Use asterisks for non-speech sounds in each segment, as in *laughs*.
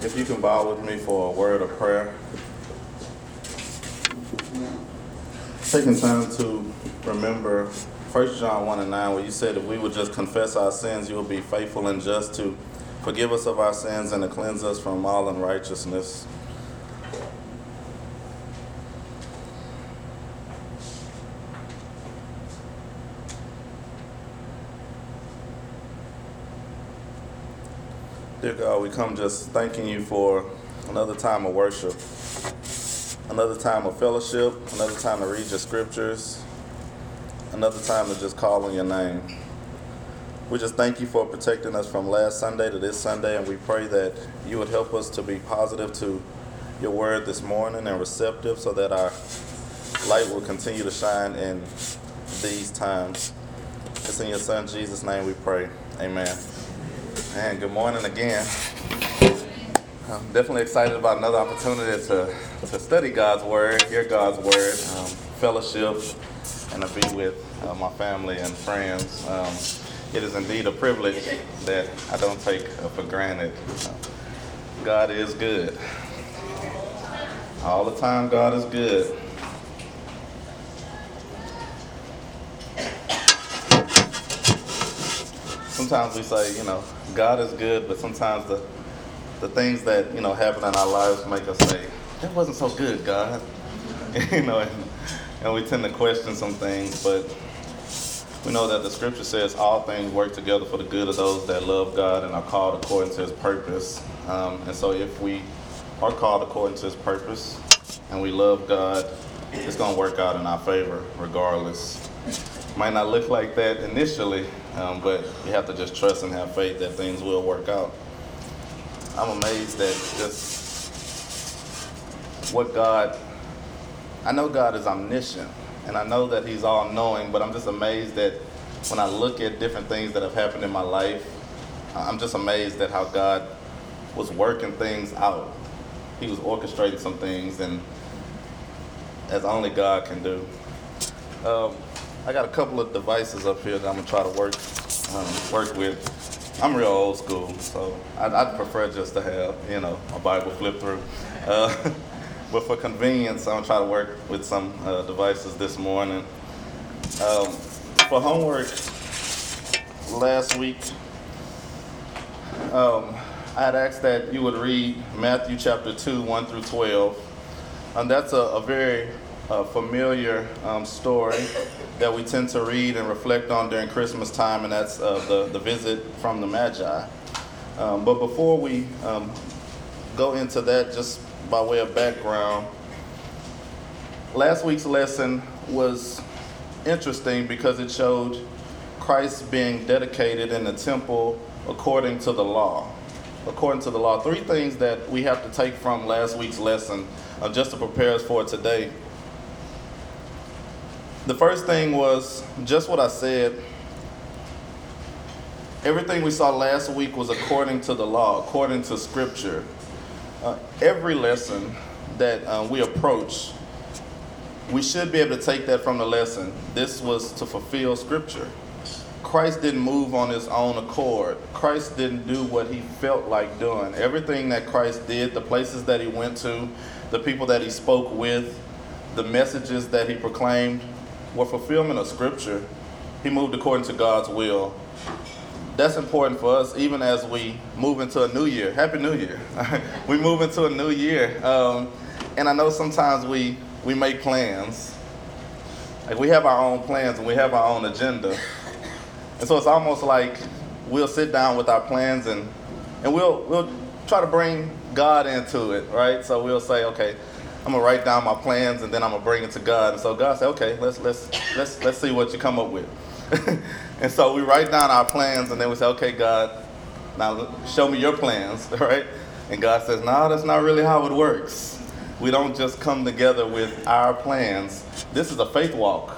If you can bow with me for a word of prayer. Taking time to remember 1 John 1 and 9, where you said if we would just confess our sins, you will be faithful and just to forgive us of our sins and to cleanse us from all unrighteousness. Dear God, we come just thanking you for another time of worship, another time of fellowship, another time to read your scriptures, another time to just call on your name. We just thank you for protecting us from last Sunday to this Sunday, and we pray that you would help us to be positive to your word this morning and receptive so that our light will continue to shine in these times. It's in your son Jesus' name we pray. Amen. And good morning again. I'm definitely excited about another opportunity to, to study God's Word, hear God's Word, um, fellowship, and to be with uh, my family and friends. Um, it is indeed a privilege that I don't take uh, for granted. God is good. All the time, God is good. Sometimes we say, you know, God is good, but sometimes the the things that you know happen in our lives make us say, "That wasn't so good, God." *laughs* you know, and, and we tend to question some things, but we know that the Scripture says all things work together for the good of those that love God and are called according to His purpose. Um, and so, if we are called according to His purpose and we love God, it's going to work out in our favor regardless. Might not look like that initially, um, but you have to just trust and have faith that things will work out. I'm amazed that just what God, I know God is omniscient and I know that He's all knowing, but I'm just amazed that when I look at different things that have happened in my life, I'm just amazed at how God was working things out. He was orchestrating some things, and as only God can do. Um, I got a couple of devices up here that I'm gonna try to work um, work with. I'm real old school, so I'd, I'd, prefer just to have you know a Bible flip through. Uh, *laughs* but for convenience, I'm gonna try to work with some uh, devices this morning. Um, for homework last week, um, I had asked that you would read Matthew chapter 2, 1 through 12. And that's a, a very uh, familiar um, story that we tend to read and reflect on during Christmas time, and that's uh, the, the visit from the Magi. Um, but before we um, go into that, just by way of background, last week's lesson was interesting because it showed Christ being dedicated in the temple according to the law. According to the law, three things that we have to take from last week's lesson uh, just to prepare us for today the first thing was just what I said. Everything we saw last week was according to the law, according to Scripture. Uh, every lesson that uh, we approach, we should be able to take that from the lesson. This was to fulfill Scripture. Christ didn't move on his own accord. Christ didn't do what he felt like doing. Everything that Christ did, the places that he went to, the people that he spoke with, the messages that he proclaimed, were fulfillment of Scripture. He moved according to God's will. That's important for us, even as we move into a new year. Happy New Year! *laughs* we move into a new year, um, and I know sometimes we we make plans. Like we have our own plans and we have our own agenda, and so it's almost like we'll sit down with our plans and and we'll we'll try to bring God into it, right? So we'll say, okay, I'm gonna write down my plans and then I'm gonna bring it to God. And so God said, okay, let's let's let's let's see what you come up with. *laughs* and so we write down our plans and then we say, okay, God, now show me your plans, *laughs* right? And God says, no, that's not really how it works. We don't just come together with our plans. This is a faith walk.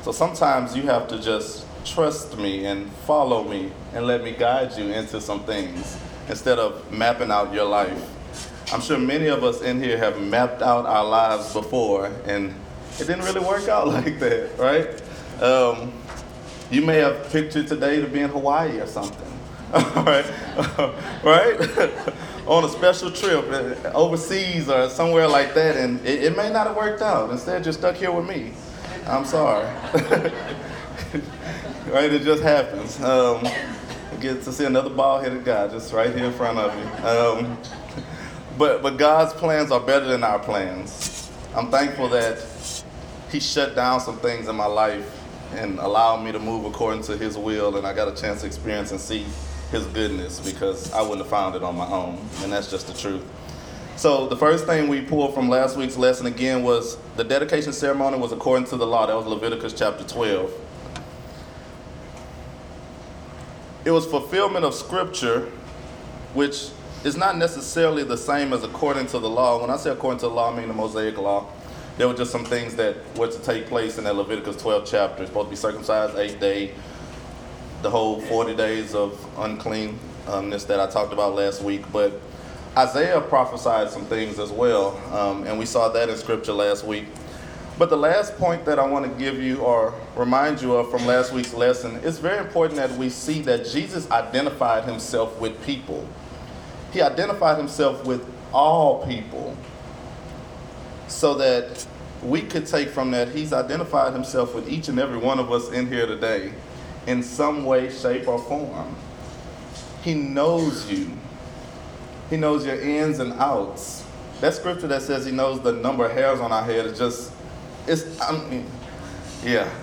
So sometimes you have to just trust me and follow me and let me guide you into some things instead of mapping out your life. I'm sure many of us in here have mapped out our lives before, and it didn't really work out *laughs* like that, right? Um, you may have pictured today to be in Hawaii or something, *laughs* right, *laughs* right? On a special trip uh, overseas or somewhere like that, and it, it may not have worked out. Instead, you're stuck here with me. I'm sorry. right? It just happens. Um, get to see another bald-headed guy just right here in front of you. Um, but but God's plans are better than our plans. I'm thankful that He shut down some things in my life and allowed me to move according to His will, and I got a chance to experience and see His goodness because I wouldn't have found it on my own, and that's just the truth. So the first thing we pulled from last week's lesson again was the dedication ceremony was according to the law. That was Leviticus chapter 12. It was fulfillment of scripture, which is not necessarily the same as according to the law. When I say according to the law, I mean the Mosaic law. There were just some things that were to take place in that Leviticus 12 chapter. It's supposed to be circumcised eight day, the whole 40 days of uncleanness that I talked about last week. But Isaiah prophesied some things as well, um, and we saw that in scripture last week. But the last point that I want to give you or remind you of from last week's lesson, it's very important that we see that Jesus identified himself with people. He identified himself with all people so that we could take from that he's identified himself with each and every one of us in here today in some way, shape, or form. He knows you. He knows your ins and outs. That scripture that says he knows the number of hairs on our head is just it's, I mean, yeah. *laughs*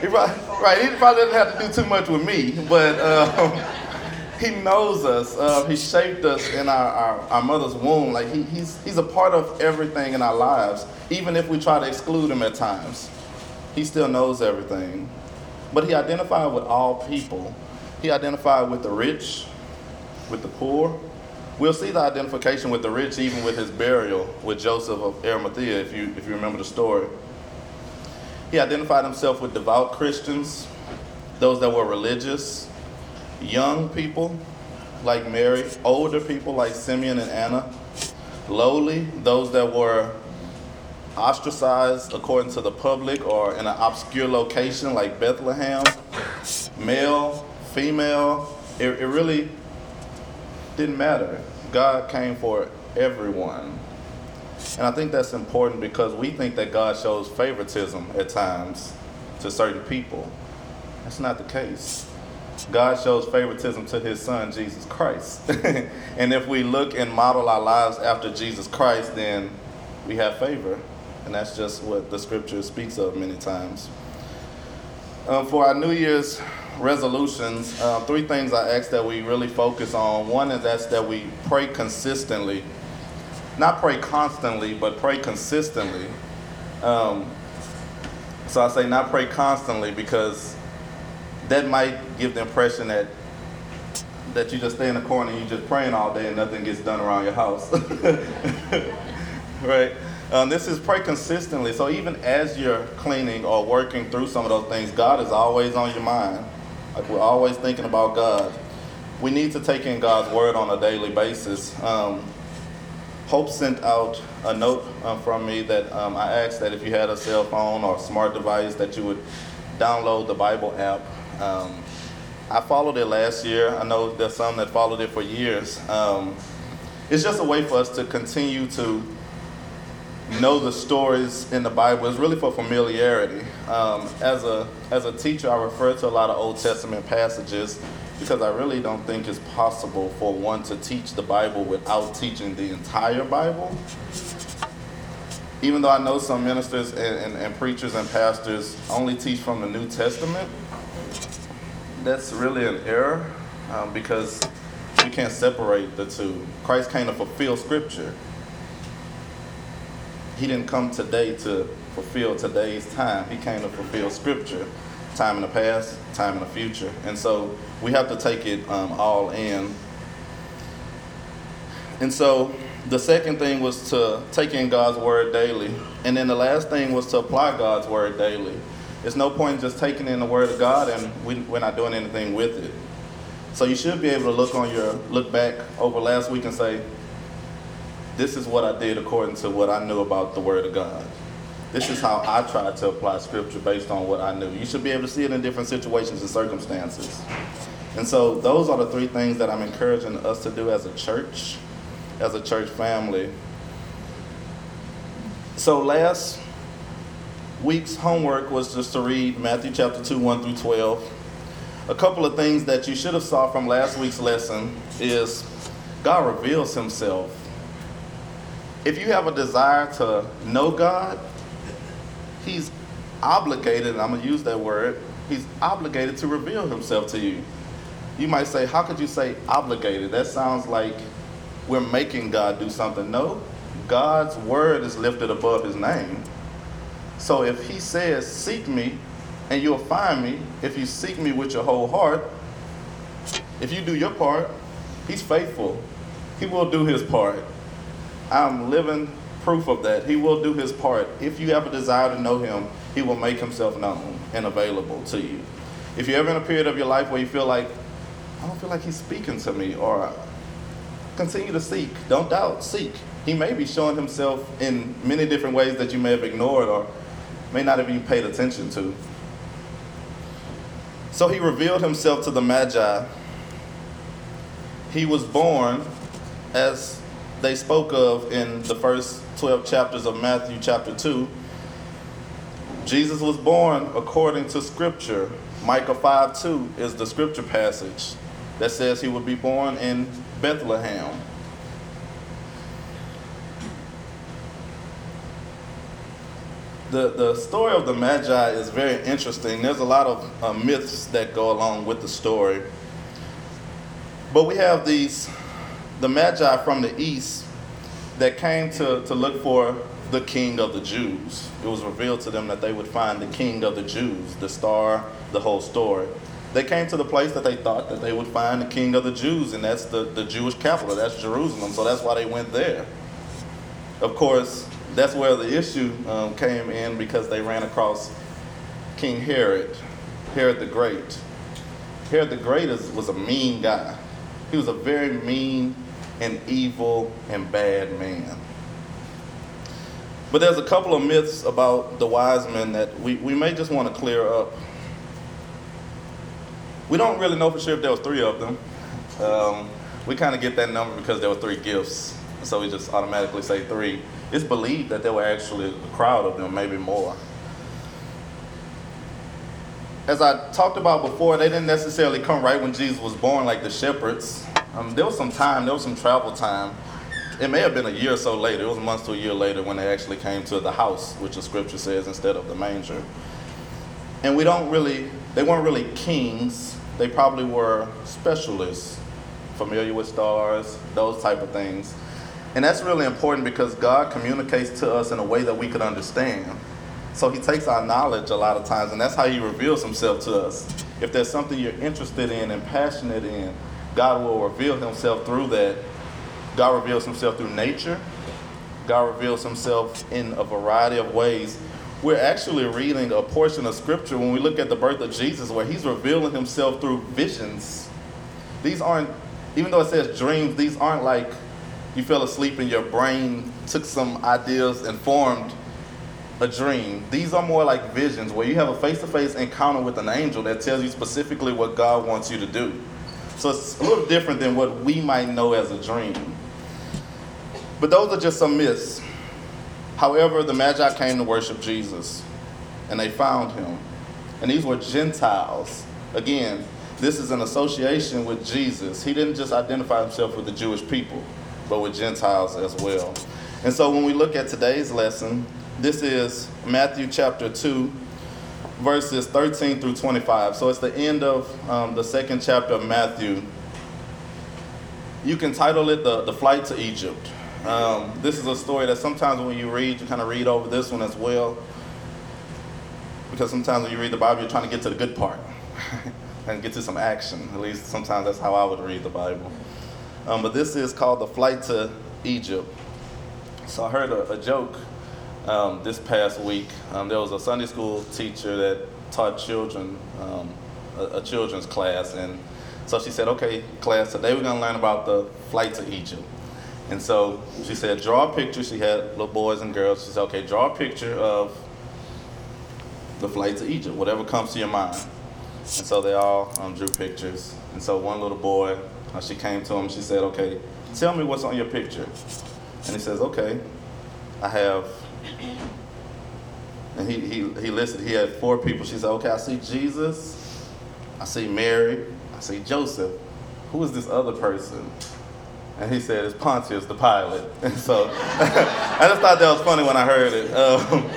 he probably, right, he probably doesn't have to do too much with me, but um, he knows us. Uh, he shaped us in our, our, our mother's womb. Like he, he's, he's a part of everything in our lives, even if we try to exclude him at times. He still knows everything. But he identified with all people. He identified with the rich, with the poor, We'll see the identification with the rich even with his burial with Joseph of Arimathea, if you, if you remember the story. He identified himself with devout Christians, those that were religious, young people like Mary, older people like Simeon and Anna, lowly, those that were ostracized according to the public or in an obscure location like Bethlehem, male, female. It, it really didn't matter. God came for everyone. And I think that's important because we think that God shows favoritism at times to certain people. That's not the case. God shows favoritism to his son, Jesus Christ. *laughs* and if we look and model our lives after Jesus Christ, then we have favor. And that's just what the scripture speaks of many times. Um, for our New Year's resolutions, uh, three things I ask that we really focus on. One is that's that we pray consistently, not pray constantly, but pray consistently. Um, so I say not pray constantly because that might give the impression that that you just stay in the corner and you just praying all day and nothing gets done around your house. *laughs* right? Um, this is pray consistently. So even as you're cleaning or working through some of those things, God is always on your mind. Like we're always thinking about God. We need to take in God's word on a daily basis. Um, Hope sent out a note uh, from me that um, I asked that if you had a cell phone or smart device that you would download the Bible app. Um, I followed it last year. I know there's some that followed it for years. Um, it's just a way for us to continue to know the stories in the Bible. It's really for familiarity. Um, as a as a teacher, I refer to a lot of Old Testament passages because I really don't think it's possible for one to teach the Bible without teaching the entire Bible. Even though I know some ministers and, and, and preachers and pastors only teach from the New Testament, that's really an error um, because we can't separate the two. Christ came to fulfill Scripture he didn't come today to fulfill today's time. He came to fulfill scripture, time in the past, time in the future. And so we have to take it um, all in. And so the second thing was to take in God's word daily. And then the last thing was to apply God's word daily. There's no point in just taking in the word of God and we, we're not doing anything with it. So you should be able to look on your look back over last week and say, this is what I did according to what I knew about the Word of God. This is how I try to apply scripture based on what I knew. You should be able to see it in different situations and circumstances. And so those are the three things that I'm encouraging us to do as a church, as a church family. So last week's homework was just to read Matthew chapter 2, 1 through 12. A couple of things that you should have saw from last week's lesson is God reveals himself. If you have a desire to know God, he's obligated, and I'm going to use that word, he's obligated to reveal himself to you. You might say, How could you say obligated? That sounds like we're making God do something. No, God's word is lifted above his name. So if he says, Seek me, and you'll find me, if you seek me with your whole heart, if you do your part, he's faithful. He will do his part. I'm living proof of that. He will do his part. If you have a desire to know him, he will make himself known and available to you. If you're ever in a period of your life where you feel like, I don't feel like he's speaking to me, or continue to seek. Don't doubt, seek. He may be showing himself in many different ways that you may have ignored or may not have even paid attention to. So he revealed himself to the Magi. He was born as they spoke of in the first 12 chapters of Matthew chapter 2. Jesus was born according to scripture. Micah 5 2 is the scripture passage that says he would be born in Bethlehem. The, the story of the Magi is very interesting. There's a lot of uh, myths that go along with the story. But we have these, the Magi from the east that came to, to look for the king of the Jews. It was revealed to them that they would find the king of the Jews, the star, the whole story. They came to the place that they thought that they would find the king of the Jews, and that's the, the Jewish capital, that's Jerusalem. So that's why they went there. Of course, that's where the issue um, came in because they ran across King Herod, Herod the Great. Herod the Great is, was a mean guy. He was a very mean and evil and bad man. But there's a couple of myths about the wise men that we, we may just want to clear up. We don't really know for sure if there was three of them. Um, we kind of get that number because there were three gifts, so we just automatically say three. It's believed that there were actually a crowd of them, maybe more. As I talked about before, they didn't necessarily come right when Jesus was born, like the shepherds. Um, there was some time, there was some travel time. It may have been a year or so later. It was months to a year later when they actually came to the house, which the scripture says, instead of the manger. And we don't really, they weren't really kings. They probably were specialists, familiar with stars, those type of things. And that's really important because God communicates to us in a way that we could understand. So he takes our knowledge a lot of times, and that's how he reveals himself to us. If there's something you're interested in and passionate in, God will reveal himself through that. God reveals himself through nature. God reveals himself in a variety of ways. We're actually reading a portion of scripture when we look at the birth of Jesus where he's revealing himself through visions. These aren't, even though it says dreams, these aren't like you fell asleep and your brain took some ideas and formed a dream. These are more like visions where you have a face to face encounter with an angel that tells you specifically what God wants you to do. So it's a little different than what we might know as a dream. But those are just some myths. However, the Magi came to worship Jesus and they found him. And these were Gentiles. Again, this is an association with Jesus. He didn't just identify himself with the Jewish people, but with Gentiles as well. And so when we look at today's lesson, this is Matthew chapter 2, verses 13 through 25. So it's the end of um, the second chapter of Matthew. You can title it The, the Flight to Egypt. Um, this is a story that sometimes when you read, you kind of read over this one as well. Because sometimes when you read the Bible, you're trying to get to the good part *laughs* and get to some action. At least sometimes that's how I would read the Bible. Um, but this is called The Flight to Egypt. So I heard a, a joke um, this past week. Um, there was a Sunday school teacher that taught children um, a, a, children's class, and so she said, "Okay, class, today we're going to learn about the flight to Egypt." And so she said, draw a picture. She had little boys and girls. She said, okay, draw a picture of the flight to Egypt, whatever comes to your mind. And so they all um, drew pictures. And so one little boy, uh, she came to him. She said, okay, tell me what's on your picture. And he says, okay, I have. And he, he, he listed, he had four people. She said, okay, I see Jesus, I see Mary, I see Joseph. Who is this other person? And he said, it's Pontius the pilot. *laughs* And so *laughs* I just thought that was funny when I heard it. Um,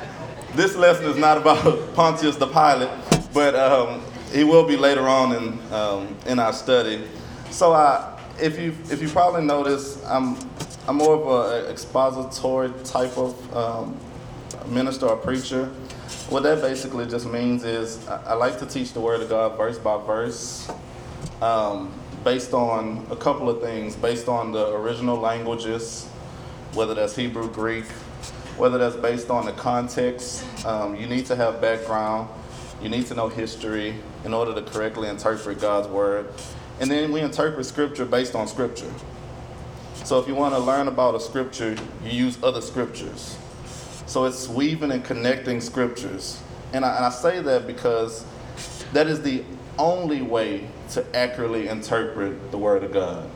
*laughs* this lesson is not about Pontius the pilot, but um, he will be later on in, um, in our study. So I, if, you, if you probably notice, I'm, I'm more of an expository type of um, minister or preacher. What that basically just means is I, I like to teach the Word of God verse by verse. Um, based on a couple of things, based on the original languages, whether that's Hebrew, Greek, whether that's based on the context. Um, you need to have background. You need to know history in order to correctly interpret God's word. And then we interpret scripture based on scripture. So if you want to learn about a scripture, you use other scriptures. So it's weaving and connecting scriptures. And I, and I say that because that is the only way to accurately interpret the Word of God.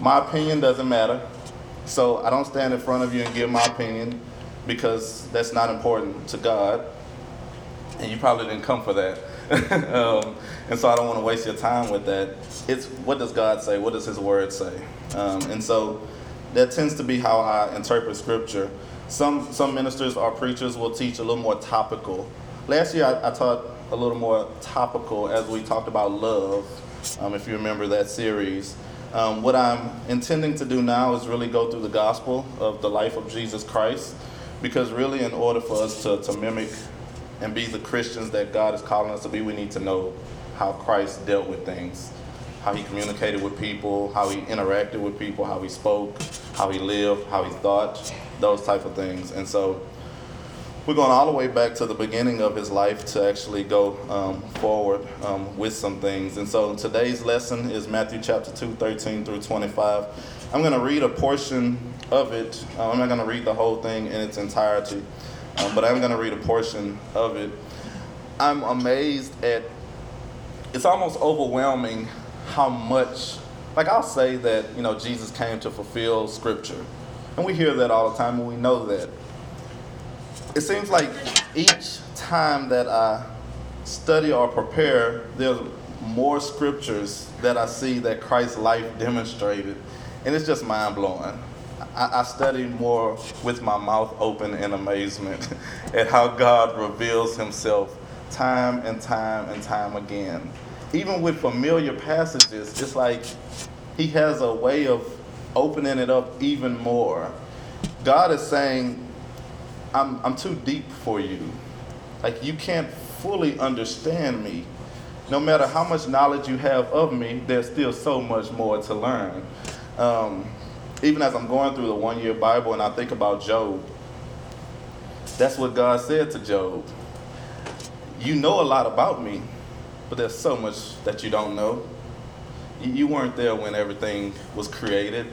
My opinion doesn't matter, so I don't stand in front of you and give my opinion because that's not important to God, and you probably didn't come for that. *laughs* um, and so I don't want to waste your time with that. It's what does God say? What does His Word say? Um, and so that tends to be how I interpret Scripture. Some some ministers or preachers will teach a little more topical. Last year I, I taught a little more topical as we talked about love, um, if you remember that series. Um, what I'm intending to do now is really go through the gospel of the life of Jesus Christ, because really, in order for us to, to mimic and be the Christians that God is calling us to be, we need to know how Christ dealt with things, how he communicated with people, how he interacted with people, how he spoke, how he lived, how he thought, those type of things. And so we're going all the way back to the beginning of his life to actually go um, forward um, with some things. And so today's lesson is Matthew chapter 2, 13 through 25. I'm going to read a portion of it. Uh, I'm not going to read the whole thing in its entirety, um, but I'm going to read a portion of it. I'm amazed at, it's almost overwhelming how much, like I'll say that, you know, Jesus came to fulfill scripture. And we hear that all the time and we know that it seems like each time that I study or prepare, there's more scriptures that I see that Christ's life demonstrated. And it's just mind blowing. I, I study more with my mouth open in amazement *laughs* at how God reveals himself time and time and time again. Even with familiar passages, it's like he has a way of opening it up even more. God is saying, I'm, I'm too deep for you. Like, you can't fully understand me. No matter how much knowledge you have of me, there's still so much more to learn. Um, even as I'm going through the one year Bible and I think about Job, that's what God said to Job. You know a lot about me, but there's so much that you don't know. You weren't there when everything was created.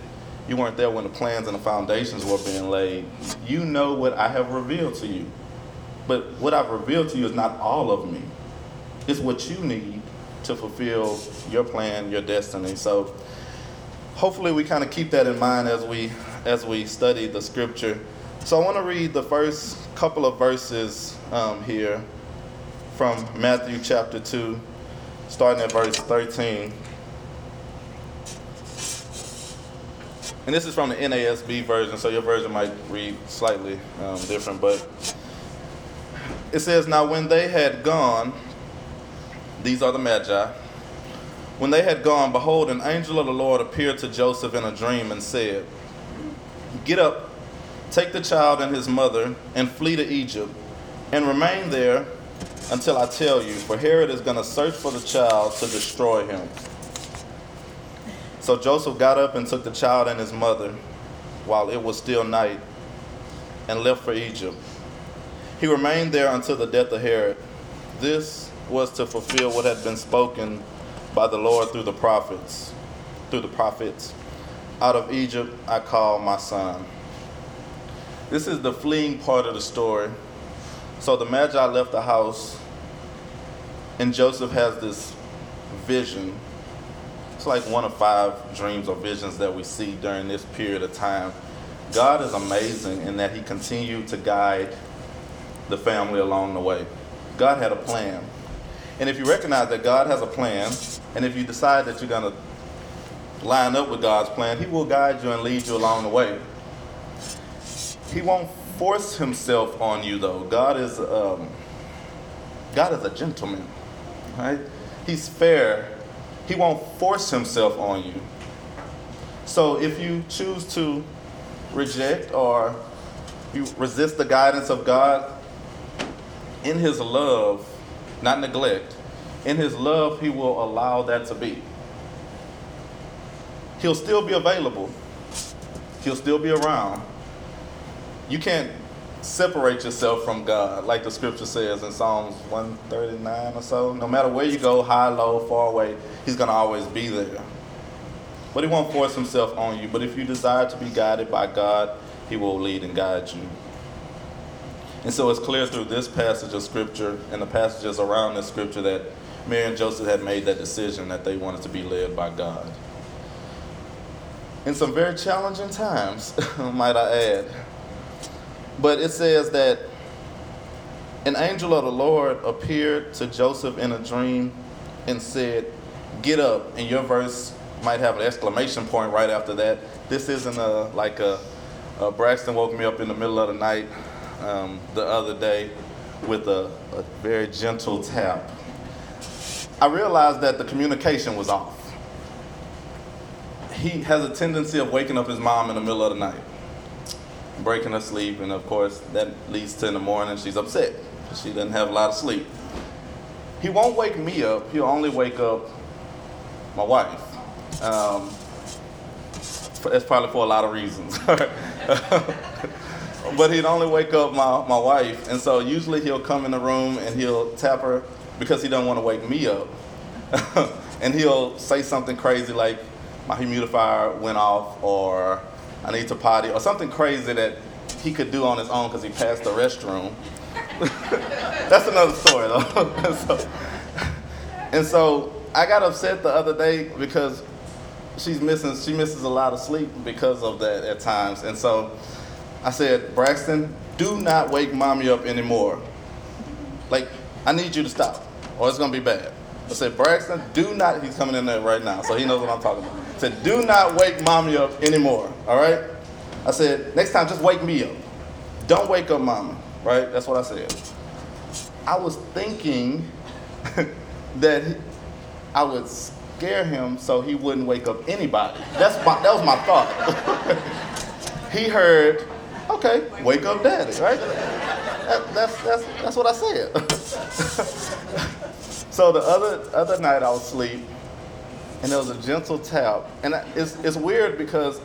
You weren't there when the plans and the foundations were being laid. You know what I have revealed to you. But what I've revealed to you is not all of me. It's what you need to fulfill your plan, your destiny. So hopefully we kind of keep that in mind as we as we study the scripture. So I want to read the first couple of verses um, here from Matthew chapter 2, starting at verse 13. And this is from the NASB version, so your version might read slightly um, different. But it says, Now when they had gone, these are the Magi. When they had gone, behold, an angel of the Lord appeared to Joseph in a dream and said, Get up, take the child and his mother, and flee to Egypt, and remain there until I tell you, for Herod is going to search for the child to destroy him. So Joseph got up and took the child and his mother while it was still night and left for Egypt. He remained there until the death of Herod. This was to fulfill what had been spoken by the Lord through the prophets, through the prophets. out of Egypt I call my son. This is the fleeing part of the story. So the Magi left the house, and Joseph has this vision. It's like one of five dreams or visions that we see during this period of time. God is amazing in that He continued to guide the family along the way. God had a plan. And if you recognize that God has a plan, and if you decide that you're going to line up with God's plan, He will guide you and lead you along the way. He won't force Himself on you, though. God is um, God is a gentleman, right? He's fair. He won't force Himself on you. So if you choose to reject or you resist the guidance of God, in His love, not neglect, in His love, He will allow that to be. He'll still be available, He'll still be around. You can't separate yourself from God, like the scripture says in Psalms 139 or so. No matter where you go, high, low, far away, He's going to always be there. But He won't force Himself on you. But if you desire to be guided by God, He will lead and guide you. And so it's clear through this passage of scripture and the passages around this scripture that Mary and Joseph had made that decision that they wanted to be led by God. In some very challenging times, *laughs* might I add. But it says that an angel of the Lord appeared to Joseph in a dream and said, Get up. And your verse might have an exclamation point right after that. This isn't a, like a, a Braxton woke me up in the middle of the night um, the other day with a, a very gentle tap. I realized that the communication was off. He has a tendency of waking up his mom in the middle of the night, breaking her sleep, and of course, that leads to in the morning she's upset. She doesn't have a lot of sleep. He won't wake me up, he'll only wake up my wife. Um, it's probably for a lot of reasons. *laughs* but he'd only wake up my, my wife. And so usually he'll come in the room and he'll tap her because he doesn't want to wake me up. *laughs* and he'll say something crazy like, my humidifier went off, or I need to potty, or something crazy that he could do on his own because he passed the restroom. *laughs* That's another story, though. and, *laughs* so, and so I got upset the other day because she's missing, she misses a lot of sleep because of that at times. And so I said, Braxton, do not wake mommy up anymore. Like, I need you to stop, or it's gonna be bad. I said, Braxton, do not, he's coming in there right now, so he knows what I'm talking about. I said, do not wake mommy up anymore, all right? I said, next time, just wake me up. Don't wake up mommy, right? That's what I said. I was thinking *laughs* that I would scare him so he wouldn't wake up anybody. That's my, that was my thought. *laughs* he heard, okay, wake up daddy, right? That, that's, that's, that's what I said. *laughs* So the other other night I was asleep, and there was a gentle tap, and it's it's weird because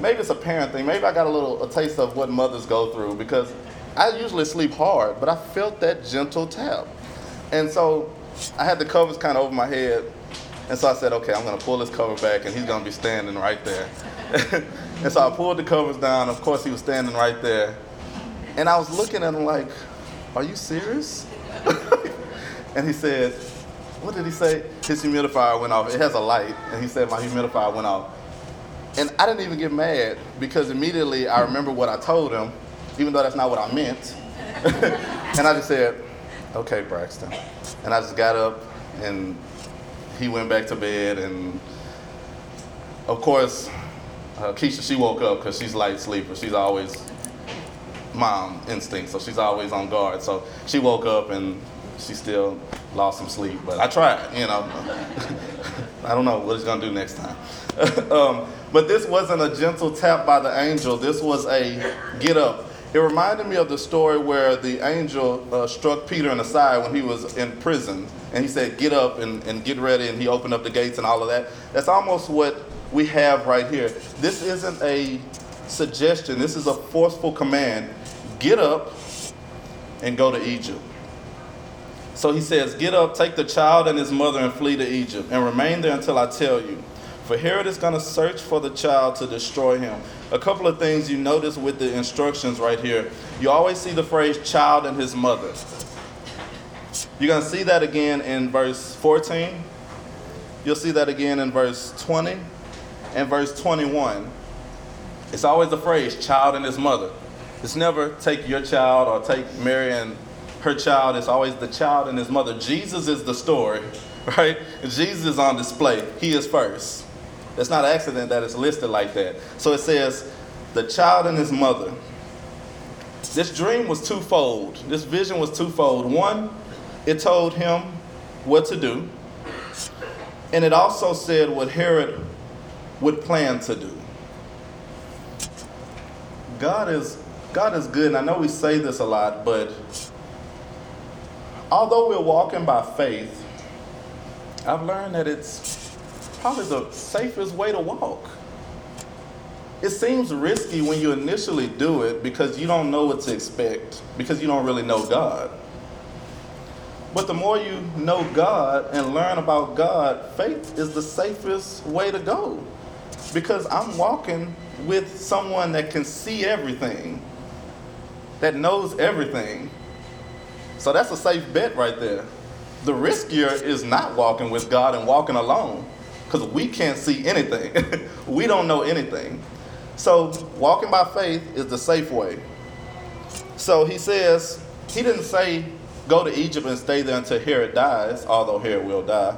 maybe it's a parent thing. Maybe I got a little a taste of what mothers go through because I usually sleep hard, but I felt that gentle tap, and so I had the covers kind of over my head, and so I said, okay, I'm gonna pull this cover back, and he's gonna be standing right there. *laughs* and so I pulled the covers down. Of course, he was standing right there, and I was looking at him like, "Are you serious?" *laughs* and he said, what did he say? His humidifier went off. It has a light, and he said my humidifier went off. And I didn't even get mad because immediately I remember what I told him, even though that's not what I meant. *laughs* and I just said, okay, Braxton. And I just got up and he went back to bed. And of course, uh, Keisha, she woke up because she's light sleeper. She's always mom instinct, so she's always on guard. So she woke up and she still lost some sleep, but I tried, you know. *laughs* I don't know what he's gonna do next time. *laughs* um, but this wasn't a gentle tap by the angel. This was a get up. It reminded me of the story where the angel uh, struck Peter in the side when he was in prison, and he said, "Get up and, and get ready," and he opened up the gates and all of that. That's almost what we have right here. This isn't a suggestion. This is a forceful command. Get up and go to Egypt. So he says, Get up, take the child and his mother, and flee to Egypt, and remain there until I tell you. For Herod is going to search for the child to destroy him. A couple of things you notice with the instructions right here. You always see the phrase child and his mother. You're going to see that again in verse 14. You'll see that again in verse 20 and verse 21. It's always the phrase child and his mother. It's never take your child or take Mary and her child. is always the child and his mother. Jesus is the story, *laughs* right? Jesus is on display. He is first. It's not an accident that it's listed like that. So it says, the child and his mother. This dream was twofold. This vision was twofold. One, it told him what to do, and it also said what Herod would plan to do. God is God is good, and I know we say this a lot, but although we're walking by faith, I've learned that it's probably the safest way to walk. It seems risky when you initially do it because you don't know what to expect, because you don't really know God. But the more you know God and learn about God, faith is the safest way to go. Because I'm walking with someone that can see everything, that knows everything. So that's a safe bet right there. The riskier is not walking with God and walking alone because we can't see anything. *laughs* we don't know anything. So walking by faith is the safe way. So he says, he didn't say go to Egypt and stay there until Herod dies, although Herod will die.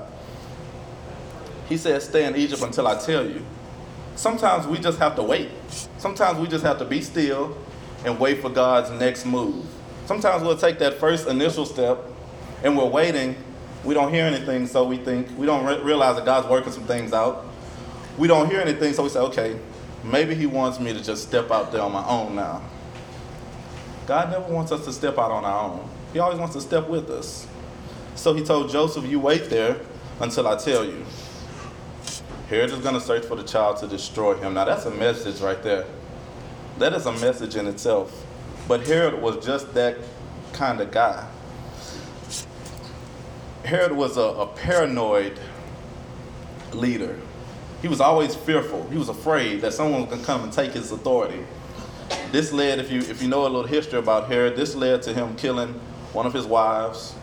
He says stay in Egypt until I tell you. Sometimes we just have to wait. Sometimes we just have to be still and wait for God's next move. Sometimes we'll take that first initial step and we're waiting. We don't hear anything, so we think, we don't re- realize that God's working some things out. We don't hear anything, so we say, okay, maybe He wants me to just step out there on my own now. God never wants us to step out on our own, He always wants to step with us. So He told Joseph, You wait there until I tell you. Herod is going to search for the child to destroy him. Now, that's a message right there. That is a message in itself. But Herod was just that kind of guy. Herod was a, a paranoid leader. He was always fearful. He was afraid that someone was going to come and take his authority. This led, if you if you know a little history about Herod, this led to him killing one of his wives,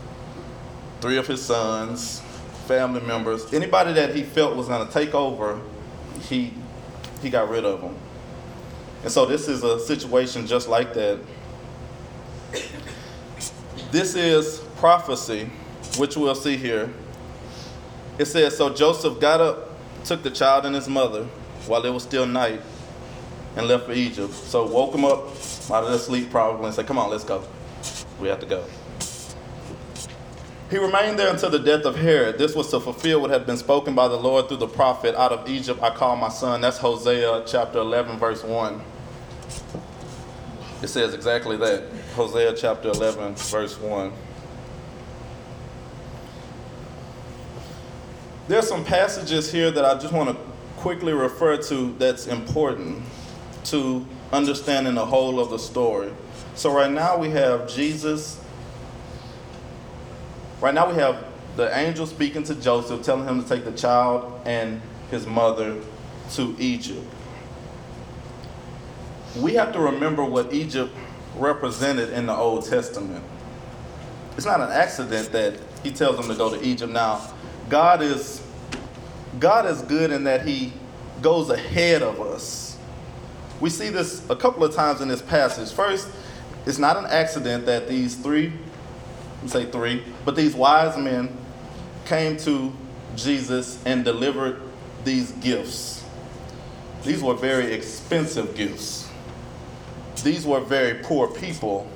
three of his sons, family members, anybody that he felt was going to take over, he he got rid of them. And so this is a situation just like that. This is prophecy, which we'll see here. It says, So Joseph got up, took the child and his mother while it was still night, and left for Egypt. So woke him up out of their sleep probably and said, Come on, let's go. We have to go. He remained there until the death of Herod. This was to fulfill what had been spoken by the Lord through the prophet, Out of Egypt I call my son. That's Hosea chapter 11, verse 1. It says exactly that. Hosea chapter 11, verse 1. There's some passages here that I just want to quickly refer to that's important to understanding the whole of the story. So, right now we have Jesus Right now, we have the angel speaking to Joseph, telling him to take the child and his mother to Egypt. We have to remember what Egypt represented in the Old Testament. It's not an accident that he tells them to go to Egypt. Now, God is God is good in that he goes ahead of us. We see this a couple of times in this passage. First, it's not an accident that these three say three, but these wise men came to Jesus and delivered these gifts. These were very expensive gifts. These were very poor people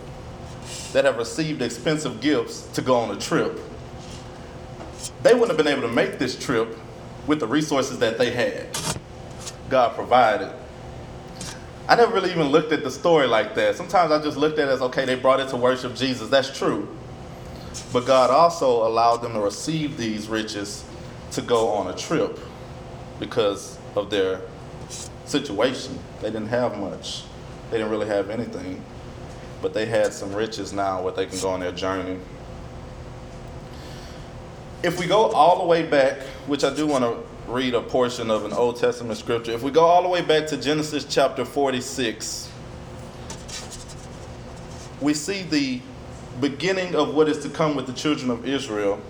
that have received expensive gifts to go on a trip. They wouldn't have been able to make this trip with the resources that they had. God provided. I never really even looked at the story like that. Sometimes I just looked at it as okay, they brought it to worship Jesus. That's true. But God also allowed them to receive these riches to go on a trip because of their situation. They didn't have much, they didn't really have anything. But they had some riches now where they can go on their journey. If we go all the way back, which I do want to read a portion of an Old Testament scripture. If we go all the way back to Genesis chapter 46, we see the beginning of what is to come with the children of Israel.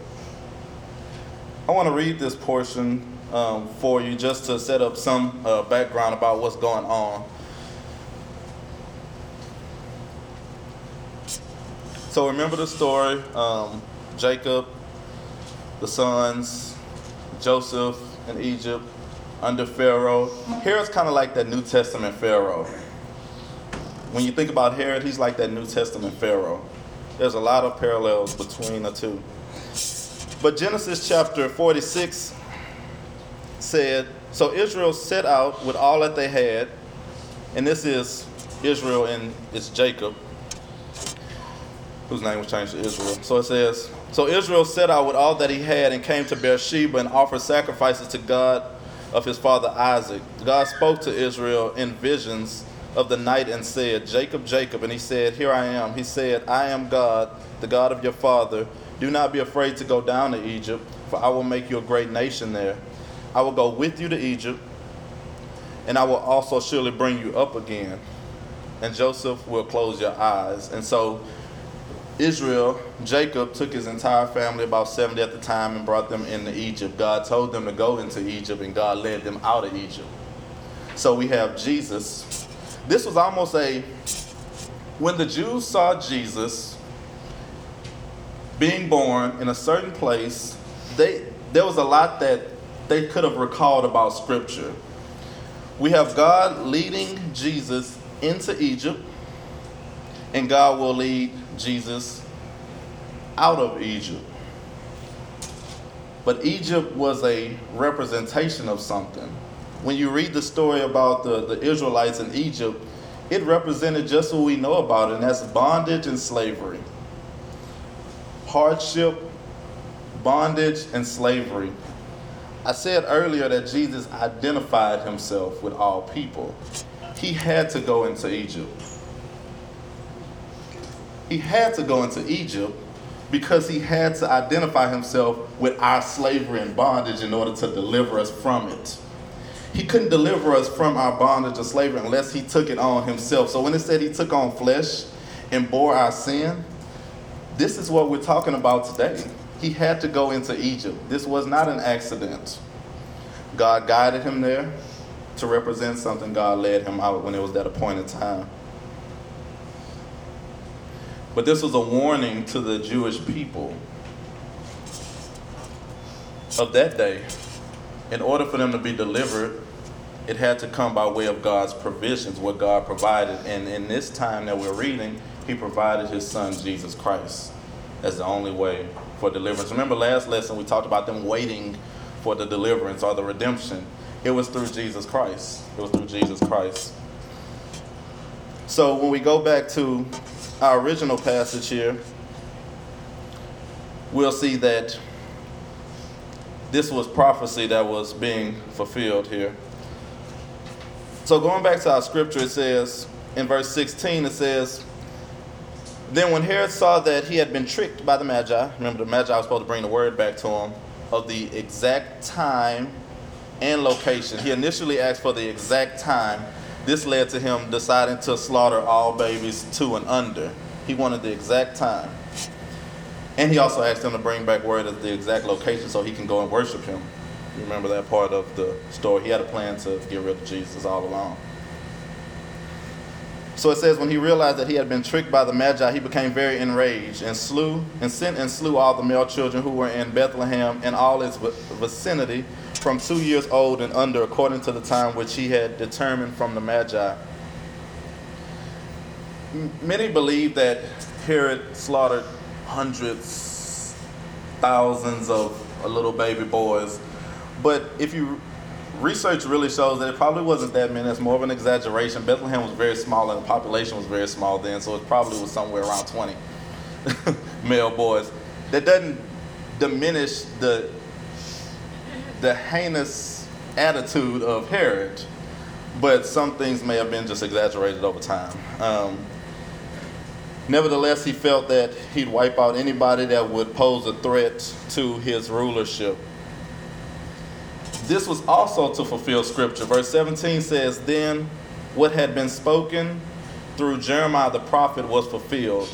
I want to read this portion um, for you just to set up some uh, background about what's going on. So remember the story um, Jacob, the sons, Joseph in Egypt, under Pharaoh. Herod's kind of like that New Testament Pharaoh. When you think about Herod, he's like that New Testament Pharaoh. There's a lot of parallels between the two. But Genesis chapter 46 said, So Israel set out with all that they had, and this is Israel and it's Jacob, whose name was changed to Israel. So it says, So Israel set out with all that he had and came to Beersheba and offered sacrifices to God of his father Isaac. God spoke to Israel in visions of the night and said, Jacob, Jacob. And he said, Here I am. He said, I am God, the God of your father. Do not be afraid to go down to Egypt, for I will make you a great nation there. I will go with you to Egypt, and I will also surely bring you up again. And Joseph will close your eyes. And so Israel, Jacob took his entire family, about 70 at the time, and brought them into Egypt. God told them to go into Egypt, and God led them out of Egypt. So we have Jesus. This was almost a, when the Jews saw Jesus being born in a certain place, they, there was a lot that they could have recalled about Scripture. We have God leading Jesus into Egypt, and God will lead Jesus out of Egypt. But Egypt was a representation of something. When you read the story about the, the Israelites in Egypt, it represented just what we know about it, and that's bondage and slavery. Hardship, bondage, and slavery. I said earlier that Jesus identified himself with all people. He had to go into Egypt. He had to go into Egypt because he had to identify himself with our slavery and bondage in order to deliver us from it. He couldn't deliver us from our bondage or slavery unless he took it on himself. So when it said he took on flesh and bore our sin, this is what we're talking about today. He had to go into Egypt. This was not an accident. God guided him there to represent something. God led him out when it was that appointed time. But this was a warning to the Jewish people of that day. In order for them to be delivered, it had to come by way of God's provisions, what God provided. And in this time that we're reading, He provided His Son, Jesus Christ, as the only way for deliverance. Remember, last lesson we talked about them waiting for the deliverance or the redemption. It was through Jesus Christ. It was through Jesus Christ. So when we go back to our original passage here, we'll see that this was prophecy that was being fulfilled here. So going back to our scripture, it says in verse 16, it says, Then when Herod saw that he had been tricked by the Magi, remember the Magi was supposed to bring the word back to him, of the exact time and location. He initially asked for the exact time. This led to him deciding to slaughter all babies two and under. He wanted the exact time. And he also asked him to bring back word of the exact location so he can go and worship him. You remember that part of the story? He had a plan to get rid of Jesus all along. So it says, when he realized that he had been tricked by the Magi, he became very enraged and slew and sent and slew all the male children who were in Bethlehem and all its vicinity from two years old and under, according to the time which he had determined from the Magi. Many believe that Herod slaughtered hundreds, thousands of little baby boys. But if you research really shows that it probably wasn't that many. It's more of an exaggeration. Bethlehem was very small and the population was very small then, so it probably was somewhere around 20 *laughs* male boys. That doesn't diminish the the heinous attitude of Herod, but some things may have been just exaggerated over time. Um, nevertheless, he felt that he'd wipe out anybody that would pose a threat to his rulership this was also to fulfill scripture. Verse 17 says, Then what had been spoken through Jeremiah the prophet was fulfilled.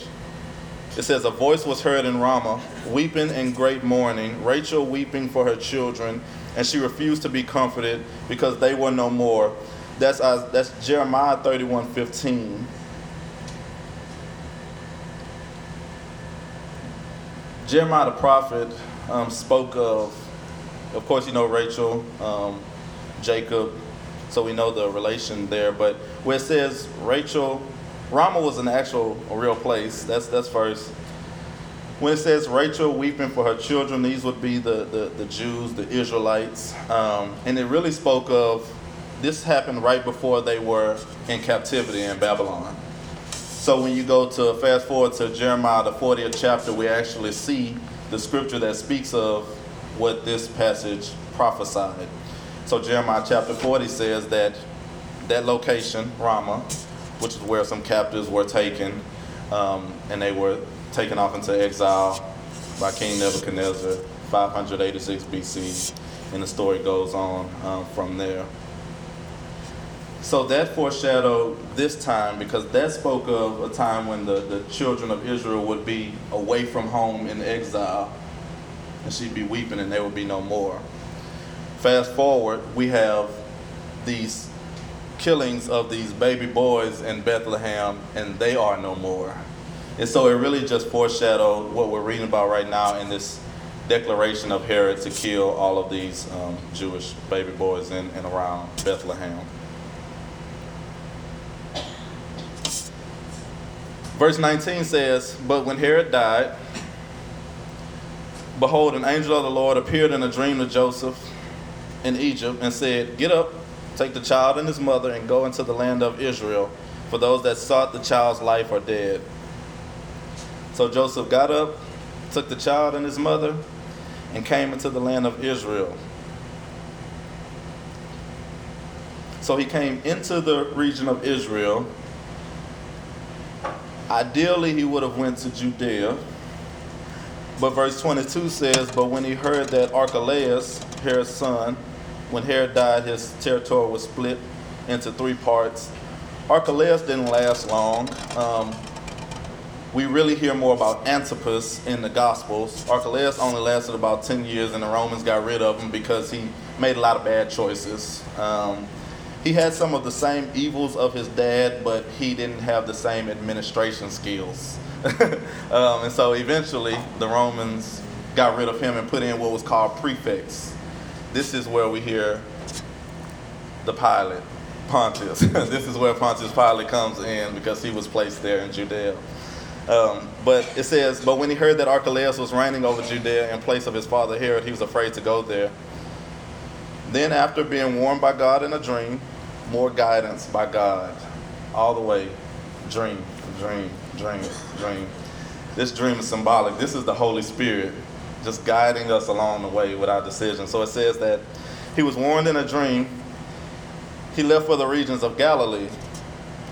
It says, A voice was heard in Ramah, weeping in great mourning, Rachel weeping for her children, and she refused to be comforted because they were no more. That's, uh, that's Jeremiah 31 15. Jeremiah the prophet um, spoke of, of course, you know Rachel, um, Jacob, so we know the relation there. But where it says Rachel, Ramah was an actual, a real place. That's that's first. When it says Rachel weeping for her children, these would be the the, the Jews, the Israelites, um, and it really spoke of. This happened right before they were in captivity in Babylon. So when you go to fast forward to Jeremiah the 40th chapter, we actually see the scripture that speaks of what this passage prophesied. So Jeremiah chapter 40 says that that location, Ramah, which is where some captives were taken, um, and they were taken off into exile by King Nebuchadnezzar, 586 BC, and the story goes on um, from there. So that foreshadowed this time because that spoke of a time when the, the children of Israel would be away from home in exile and she'd be weeping and there would be no more. Fast forward, we have these killings of these baby boys in Bethlehem and they are no more. And so it really just foreshadowed what we're reading about right now in this declaration of Herod to kill all of these um, Jewish baby boys in and around Bethlehem. Verse 19 says, But when Herod died, behold, an angel of the Lord appeared in a dream to Joseph in Egypt and said, Get up, take the child and his mother, and go into the land of Israel, for those that sought the child's life are dead. So Joseph got up, took the child and his mother, and came into the land of Israel. So he came into the region of Israel Ideally, he would have went to Judea. But verse 22 says, But when he heard that Archelaus, Herod's son, when Herod died, his territory was split into three parts. Archelaus didn't last long. Um, we really hear more about Antipas in the Gospels. Archelaus only lasted about 10 years, and the Romans got rid of him because he made a lot of bad choices. Um, he had some of the same evils of his dad, but he didn't have the same administration skills. *laughs* um, and so eventually the Romans got rid of him and put in what was called prefects. This is where we hear the Pilate, Pontius. *laughs* this is where Pontius Pilate comes in because he was placed there in Judea. Um, but it says, But when he heard that Archelaus was reigning over Judea in place of his father Herod, he was afraid to go there. Then, after being warned by God in a dream, more guidance by God all the way. Dream, dream, dream, dream. This dream is symbolic. This is the Holy Spirit just guiding us along the way with our decisions. So it says that he was warned in a dream. He left for the regions of Galilee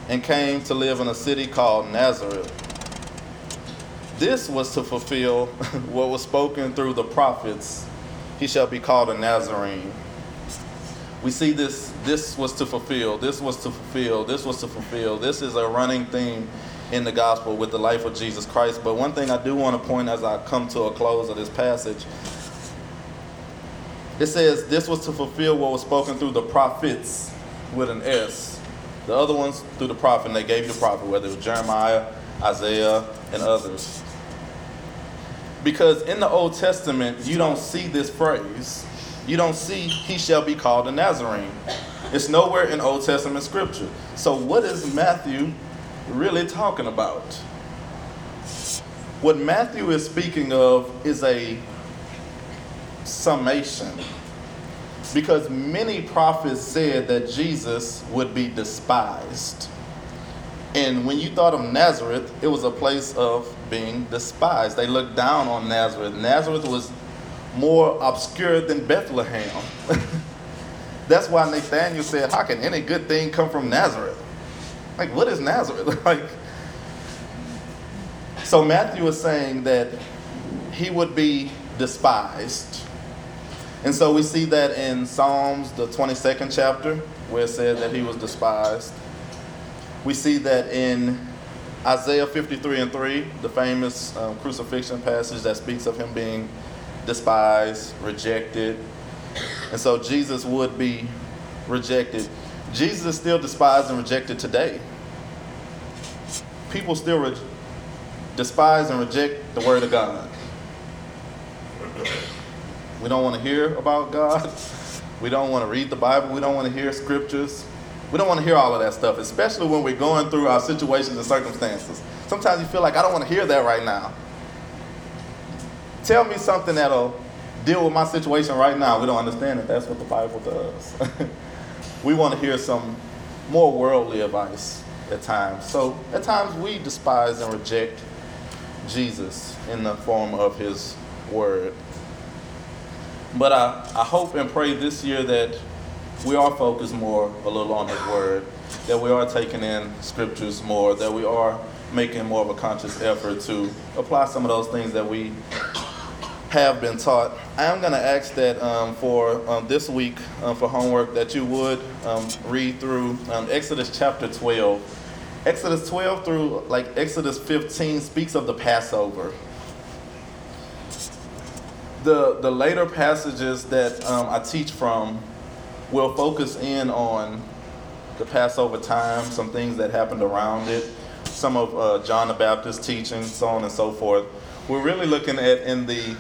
and came to live in a city called Nazareth. This was to fulfill *laughs* what was spoken through the prophets. He shall be called a Nazarene we see this this was to fulfill this was to fulfill this was to fulfill this is a running theme in the gospel with the life of jesus christ but one thing i do want to point as i come to a close of this passage it says this was to fulfill what was spoken through the prophets with an s the other ones through the prophet and they gave the prophet whether it was jeremiah isaiah and others because in the old testament you don't see this phrase you don't see he shall be called a Nazarene. It's nowhere in Old Testament scripture. So, what is Matthew really talking about? What Matthew is speaking of is a summation. Because many prophets said that Jesus would be despised. And when you thought of Nazareth, it was a place of being despised. They looked down on Nazareth. Nazareth was more obscure than Bethlehem. *laughs* That's why Nathaniel said, How can any good thing come from Nazareth? Like, what is Nazareth? *laughs* like, so Matthew is saying that he would be despised. And so we see that in Psalms, the 22nd chapter, where it said that he was despised. We see that in Isaiah 53 and 3, the famous um, crucifixion passage that speaks of him being despised, rejected. And so Jesus would be rejected. Jesus is still despised and rejected today. People still re- despise and reject the Word of God. We don't want to hear about God. We don't want to read the Bible. We don't want to hear scriptures. We don't want to hear all of that stuff, especially when we're going through our situations and circumstances. Sometimes you feel like, I don't want to hear that right now. Tell me something that'll deal with my situation right now. We don't understand that that's what the Bible does. *laughs* we want to hear some more worldly advice at times. So at times we despise and reject Jesus in the form of his word. But I, I hope and pray this year that we are focused more a little on his word, that we are taking in scriptures more, that we are making more of a conscious effort to apply some of those things that we have been taught. I am going to ask that um, for um, this week uh, for homework that you would um, read through um, Exodus chapter 12. Exodus 12 through like Exodus 15 speaks of the Passover. The, the later passages that um, I teach from will focus in on the Passover time, some things that happened around it, some of uh, John the Baptist's teaching, so on and so forth. We're really looking at in the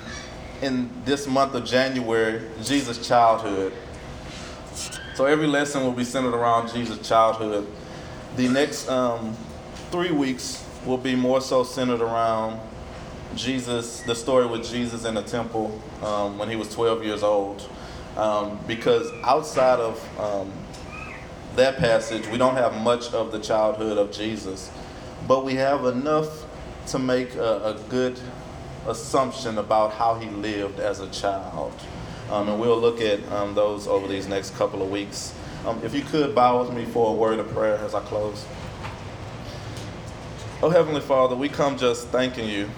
in this month of January Jesus' childhood. So every lesson will be centered around Jesus' childhood. The next um, three weeks will be more so centered around Jesus, the story with Jesus in the temple um, when he was 12 years old. Um, because outside of um, that passage, we don't have much of the childhood of Jesus, but we have enough to make a, a good assumption about how he lived as a child. Um, and we'll look at um, those over these next couple of weeks. Um, if you could bow with me for a word of prayer as I close. Oh, Heavenly Father, we come just thanking you.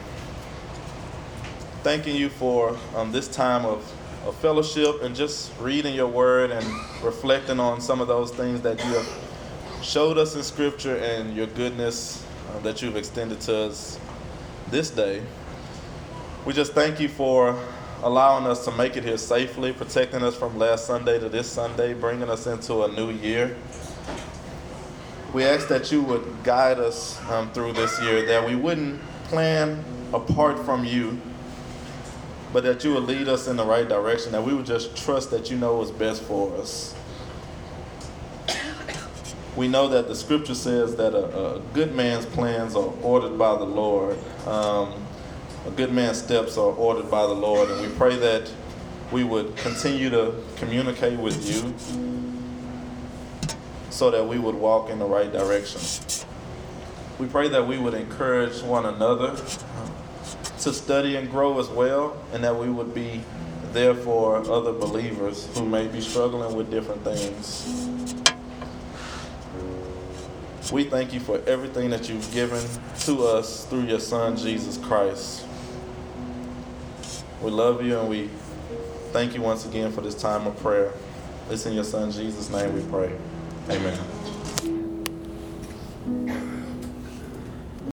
Thanking you for um, this time of, of fellowship and just reading your word and reflecting on some of those things that you have showed us in Scripture and your goodness uh, that you've extended to us this day. We just thank you for allowing us to make it here safely, protecting us from last Sunday to this Sunday, bringing us into a new year. We ask that you would guide us um, through this year, that we wouldn't plan apart from you, but that you would lead us in the right direction, that we would just trust that you know what's best for us. We know that the scripture says that a, a good man's plans are ordered by the Lord. Um, a good man's steps are ordered by the Lord, and we pray that we would continue to communicate with you so that we would walk in the right direction. We pray that we would encourage one another to study and grow as well, and that we would be there for other believers who may be struggling with different things. We thank you for everything that you've given to us through your Son, Jesus Christ. We love you and we thank you once again for this time of prayer. It's in your son Jesus' name we pray. Amen.